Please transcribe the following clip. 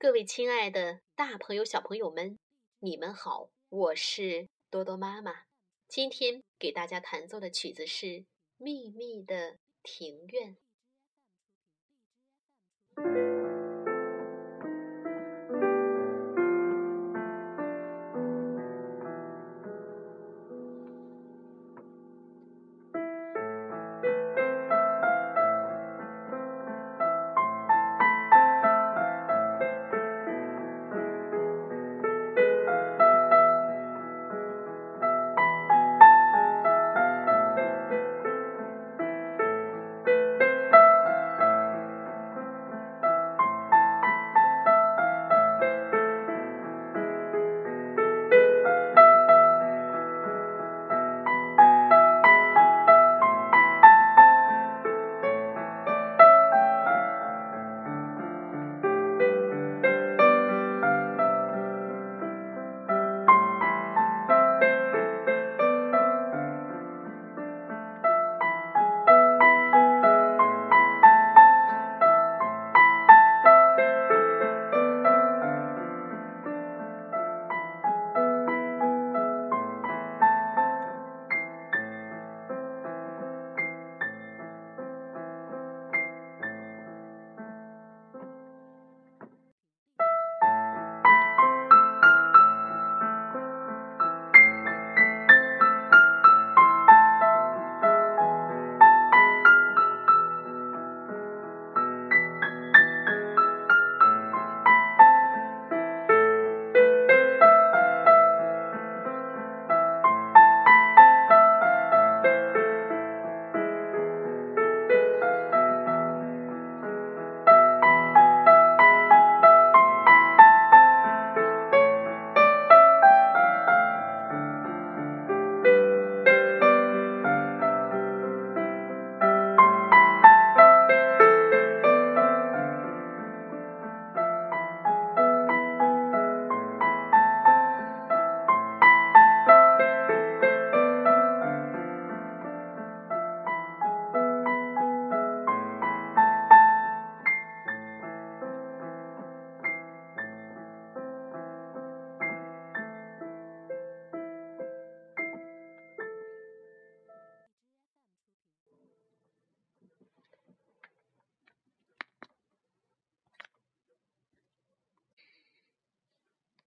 各位亲爱的大朋友小朋友们你们好我是多多妈妈。今天给大家弹奏的曲子是秘密的庭院。